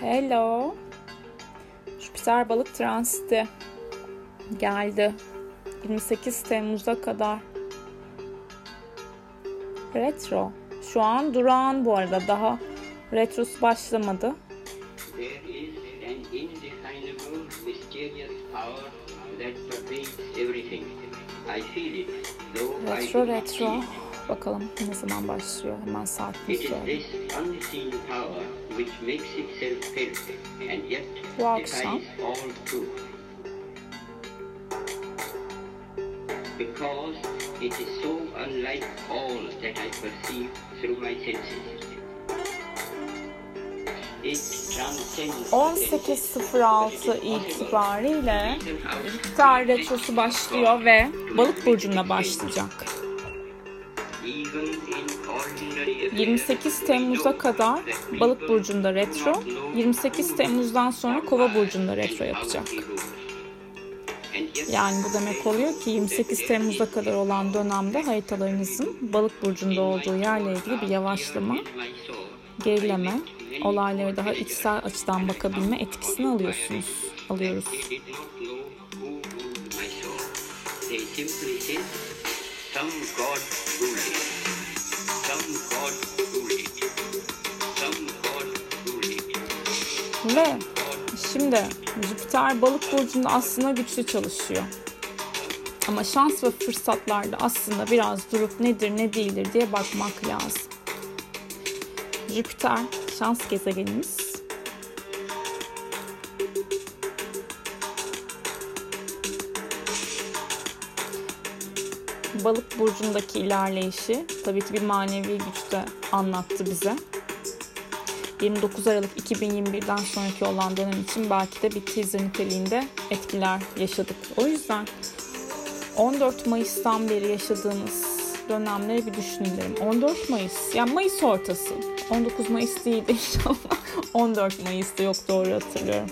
Hello. Jüpiter balık transiti geldi. 28 Temmuz'a kadar. Retro. Şu an durağan bu arada. Daha retrosu başlamadı. Retro retro. Bakalım ne zaman başlıyor. Hemen saatini yet Bu akşam. Because it is so unlike all that I perceive through my senses. It transcends the senses. 18.06 itibariyle Jüpiter retrosu başlıyor ve balık burcunda başlayacak. 28 Temmuz'a kadar balık burcunda retro, 28 Temmuz'dan sonra kova burcunda retro yapacak. Yani bu demek oluyor ki 28 Temmuz'a kadar olan dönemde haritalarınızın balık burcunda olduğu yerle ilgili bir yavaşlama, gerileme, olaylara daha içsel açıdan bakabilme etkisini alıyorsunuz, alıyoruz. They simply said, some god ruled Ve şimdi Jüpiter balık burcunda aslında güçlü çalışıyor. Ama şans ve fırsatlarda aslında biraz durup nedir ne değildir diye bakmak lazım. Jüpiter şans gezegenimiz. Balık burcundaki ilerleyişi tabii ki bir manevi güçte anlattı bize. 29 Aralık 2021'den sonraki olan dönem için belki de bir teaser niteliğinde etkiler yaşadık. O yüzden 14 Mayıs'tan beri yaşadığımız dönemleri bir düşünün derim. 14 Mayıs, yani Mayıs ortası. 19 Mayıs değildi inşallah. 14 Mayıs'ta yok doğru hatırlıyorum.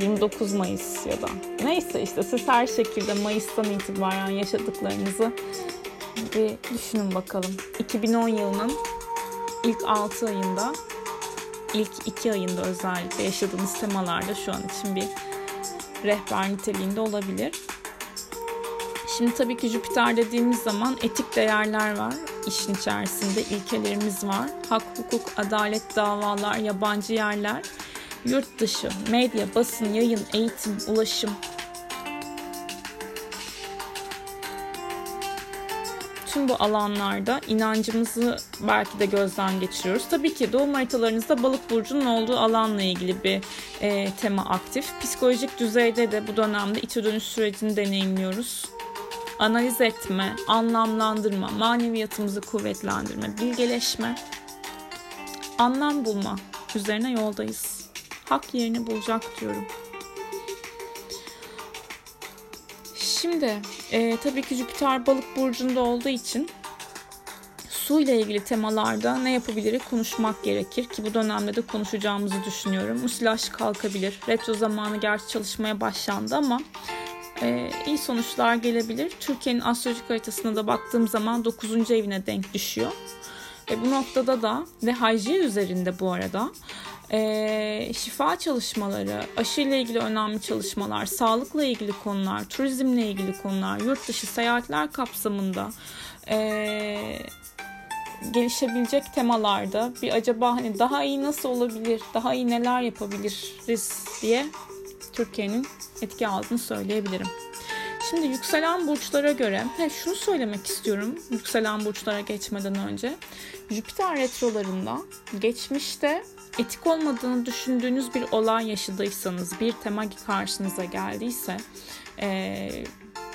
29 Mayıs ya da. Neyse işte siz her şekilde Mayıs'tan itibaren yaşadıklarınızı bir düşünün bakalım. 2010 yılının ilk 6 ayında ilk 2 ayında özellikle yaşadığınız temalarda şu an için bir rehber niteliğinde olabilir. Şimdi tabii ki Jüpiter dediğimiz zaman etik değerler var işin içerisinde. ilkelerimiz var. Hak, hukuk, adalet, davalar, yabancı yerler, yurt dışı, medya, basın, yayın, eğitim, ulaşım. Tüm bu alanlarda inancımızı belki de gözden geçiriyoruz. Tabii ki doğum haritalarınızda balık burcunun olduğu alanla ilgili bir e, tema aktif. Psikolojik düzeyde de bu dönemde içe dönüş sürecini deneyimliyoruz analiz etme, anlamlandırma, maneviyatımızı kuvvetlendirme, bilgeleşme, anlam bulma üzerine yoldayız. Hak yerini bulacak diyorum. Şimdi e, tabii ki Jüpiter balık burcunda olduğu için su ile ilgili temalarda ne yapabilir konuşmak gerekir ki bu dönemde de konuşacağımızı düşünüyorum. Musilaj kalkabilir. Retro zamanı gerçi çalışmaya başlandı ama e, iyi sonuçlar gelebilir. Türkiye'nin astrolojik haritasına da baktığım zaman 9. evine denk düşüyor. E, bu noktada da ve hijyen üzerinde bu arada e, şifa çalışmaları, aşı ile ilgili önemli çalışmalar, sağlıkla ilgili konular, turizmle ilgili konular, yurt dışı seyahatler kapsamında e, gelişebilecek temalarda bir acaba hani daha iyi nasıl olabilir, daha iyi neler yapabiliriz diye Türkiye'nin etki aldığını söyleyebilirim. Şimdi yükselen burçlara göre he, şunu söylemek istiyorum yükselen burçlara geçmeden önce. Jüpiter retrolarında geçmişte etik olmadığını düşündüğünüz bir olay yaşadıysanız, bir tema karşınıza geldiyse e,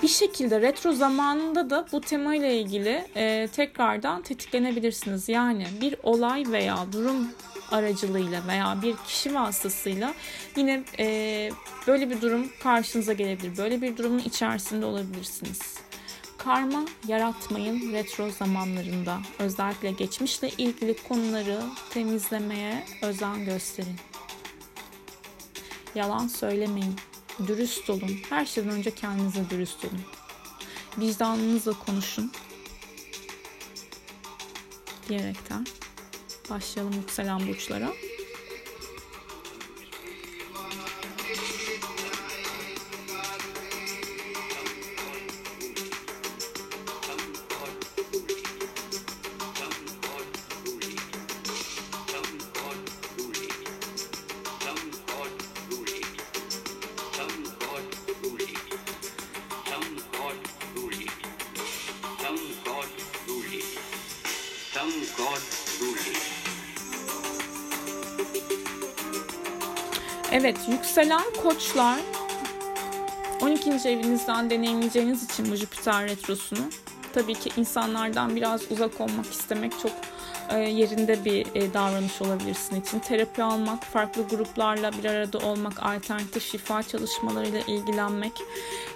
bir şekilde retro zamanında da bu tema ile ilgili e, tekrardan tetiklenebilirsiniz. Yani bir olay veya durum aracılığıyla veya bir kişi vasıtasıyla yine e, böyle bir durum karşınıza gelebilir. Böyle bir durumun içerisinde olabilirsiniz. Karma yaratmayın retro zamanlarında. Özellikle geçmişle ilgili konuları temizlemeye özen gösterin. Yalan söylemeyin. Dürüst olun. Her şeyden önce kendinize dürüst olun. Vicdanınızla konuşun. Diyerekten başlayalım yükselen burçlara. Evet, yükselen koçlar 12. evinizden deneyimleyeceğiniz için bu Jüpiter retrosunu tabii ki insanlardan biraz uzak olmak istemek çok e, yerinde bir e, davranış olabilir sizin için. Terapi almak, farklı gruplarla bir arada olmak, alternatif şifa çalışmalarıyla ilgilenmek,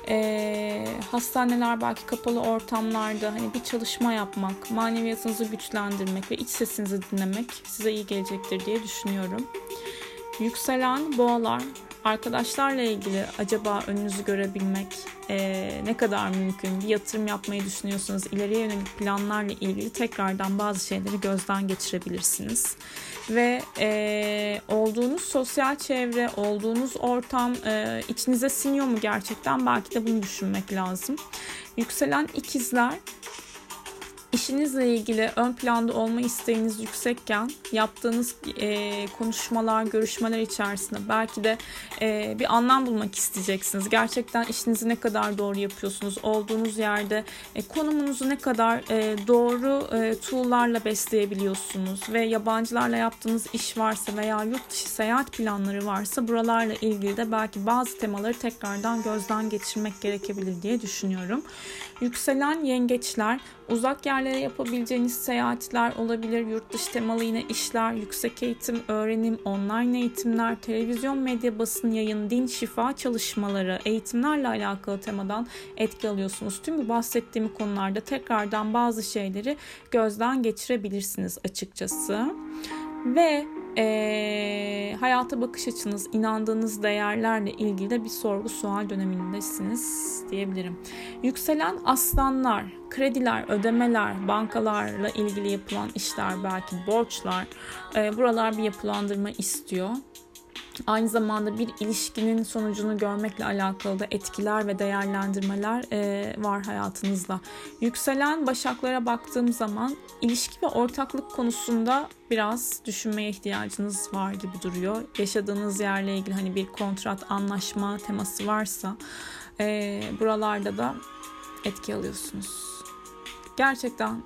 e, hastaneler belki kapalı ortamlarda hani bir çalışma yapmak, maneviyatınızı güçlendirmek ve iç sesinizi dinlemek size iyi gelecektir diye düşünüyorum. Yükselen boğalar arkadaşlarla ilgili acaba önünüzü görebilmek e, ne kadar mümkün? Bir yatırım yapmayı düşünüyorsanız ileriye yönelik planlarla ilgili tekrardan bazı şeyleri gözden geçirebilirsiniz. Ve e, olduğunuz sosyal çevre, olduğunuz ortam e, içinize siniyor mu gerçekten? Belki de bunu düşünmek lazım. Yükselen ikizler işinizle ilgili ön planda olma isteğiniz yüksekken yaptığınız e, konuşmalar, görüşmeler içerisinde belki de e, bir anlam bulmak isteyeceksiniz. Gerçekten işinizi ne kadar doğru yapıyorsunuz, olduğunuz yerde e, konumunuzu ne kadar e, doğru e, tool'larla besleyebiliyorsunuz ve yabancılarla yaptığınız iş varsa veya yurt dışı seyahat planları varsa buralarla ilgili de belki bazı temaları tekrardan gözden geçirmek gerekebilir diye düşünüyorum. Yükselen yengeçler uzak yerlere yapabileceğiniz seyahatler olabilir. Yurt dışı temalı yine işler, yüksek eğitim, öğrenim, online eğitimler, televizyon, medya, basın, yayın, din, şifa çalışmaları, eğitimlerle alakalı temadan etki alıyorsunuz. Tüm bu bahsettiğim konularda tekrardan bazı şeyleri gözden geçirebilirsiniz açıkçası. Ve e, hayata bakış açınız, inandığınız değerlerle ilgili de bir sorgu sual dönemindesiniz diyebilirim. Yükselen aslanlar, krediler, ödemeler, bankalarla ilgili yapılan işler, belki borçlar, e, buralar bir yapılandırma istiyor. Aynı zamanda bir ilişkinin sonucunu görmekle alakalı da etkiler ve değerlendirmeler e, var hayatınızda. Yükselen başaklara baktığım zaman ilişki ve ortaklık konusunda biraz düşünmeye ihtiyacınız var gibi duruyor. Yaşadığınız yerle ilgili hani bir kontrat, anlaşma teması varsa e, buralarda da etki alıyorsunuz. Gerçekten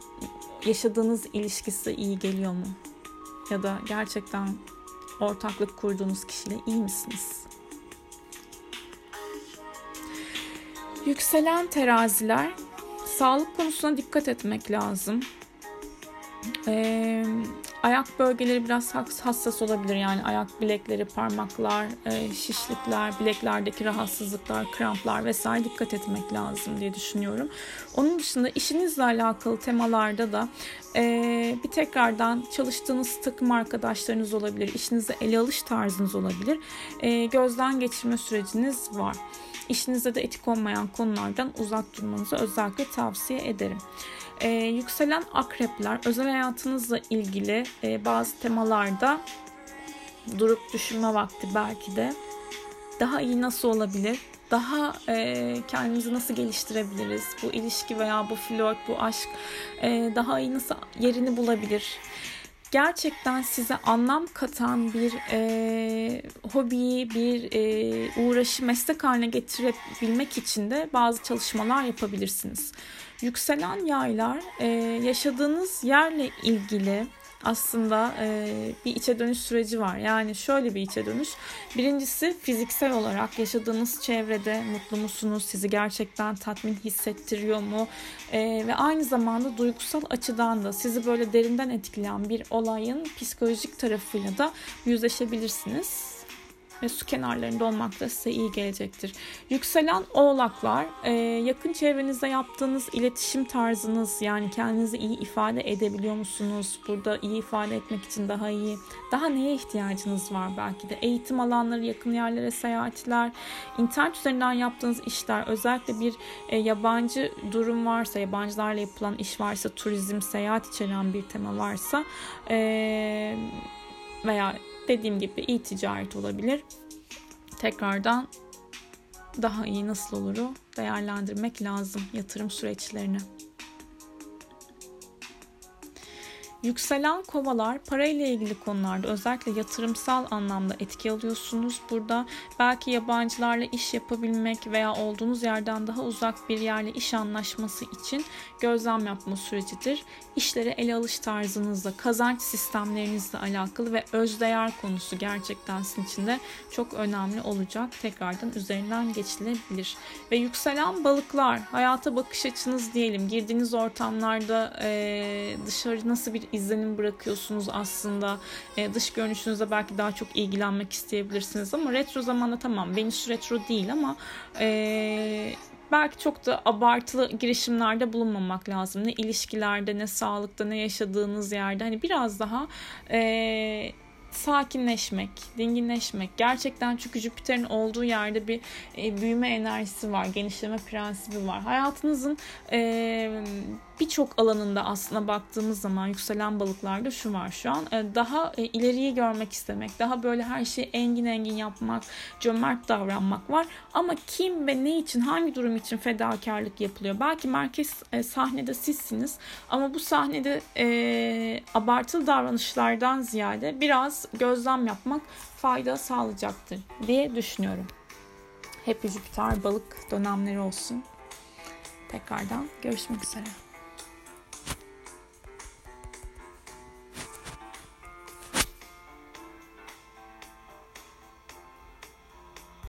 yaşadığınız ilişkisi iyi geliyor mu? Ya da gerçekten ortaklık kurduğunuz kişiyle iyi misiniz? Yükselen teraziler sağlık konusuna dikkat etmek lazım. Ee, ayak bölgeleri biraz hassas olabilir. Yani ayak bilekleri, parmaklar, e, şişlikler, bileklerdeki rahatsızlıklar, kramplar vesaire dikkat etmek lazım diye düşünüyorum. Onun dışında işinizle alakalı temalarda da e, bir tekrardan çalıştığınız takım arkadaşlarınız olabilir, işinize ele alış tarzınız olabilir. E, gözden geçirme süreciniz var. İşinizde de etik olmayan konulardan uzak durmanızı özellikle tavsiye ederim. Ee, yükselen akrepler özel hayatınızla ilgili e, bazı temalarda durup düşünme vakti belki de daha iyi nasıl olabilir? Daha e, kendimizi nasıl geliştirebiliriz? Bu ilişki veya bu flört, bu aşk e, daha iyi nasıl yerini bulabilir? Gerçekten size anlam katan bir e, hobiyi, bir e, uğraşı meslek haline getirebilmek için de bazı çalışmalar yapabilirsiniz. Yükselen yaylar e, yaşadığınız yerle ilgili aslında e, bir içe dönüş süreci var. Yani şöyle bir içe dönüş. Birincisi fiziksel olarak yaşadığınız çevrede mutlu musunuz? Sizi gerçekten tatmin hissettiriyor mu? E, ve aynı zamanda duygusal açıdan da sizi böyle derinden etkileyen bir olayın psikolojik tarafıyla da yüzleşebilirsiniz ve su kenarlarında olmak da size iyi gelecektir. Yükselen oğlaklar e, yakın çevrenizde yaptığınız iletişim tarzınız yani kendinizi iyi ifade edebiliyor musunuz? Burada iyi ifade etmek için daha iyi daha neye ihtiyacınız var belki de eğitim alanları yakın yerlere seyahatler internet üzerinden yaptığınız işler özellikle bir e, yabancı durum varsa yabancılarla yapılan iş varsa turizm seyahat içeren bir tema varsa e, veya dediğim gibi iyi ticaret olabilir. Tekrardan daha iyi nasıl oluru değerlendirmek lazım yatırım süreçlerini. Yükselen kovalar parayla ilgili konularda özellikle yatırımsal anlamda etki alıyorsunuz. Burada belki yabancılarla iş yapabilmek veya olduğunuz yerden daha uzak bir yerle iş anlaşması için gözlem yapma sürecidir. İşlere ele alış tarzınızla, kazanç sistemlerinizle alakalı ve özdeğer konusu gerçekten sizin için de çok önemli olacak. Tekrardan üzerinden geçilebilir. Ve yükselen balıklar, hayata bakış açınız diyelim, girdiğiniz ortamlarda dışarı nasıl bir izlenim bırakıyorsunuz aslında. E, dış görünüşünüzle belki daha çok ilgilenmek isteyebilirsiniz ama retro zamanda tamam Venüs retro değil ama e, belki çok da abartılı girişimlerde bulunmamak lazım. Ne ilişkilerde, ne sağlıkta, ne yaşadığınız yerde. Hani biraz daha e, sakinleşmek, dinginleşmek. Gerçekten çünkü Jüpiter'in olduğu yerde bir e, büyüme enerjisi var, genişleme prensibi var. Hayatınızın e, birçok alanında aslında baktığımız zaman yükselen balıklarda şu var şu an. E, daha e, ileriyi görmek istemek, daha böyle her şeyi engin engin yapmak, cömert davranmak var. Ama kim ve ne için, hangi durum için fedakarlık yapılıyor? Belki merkez e, sahnede sizsiniz ama bu sahnede e, abartılı davranışlardan ziyade biraz gözlem yapmak fayda sağlayacaktır diye düşünüyorum. Hep Jüpiter balık dönemleri olsun. Tekrardan görüşmek üzere.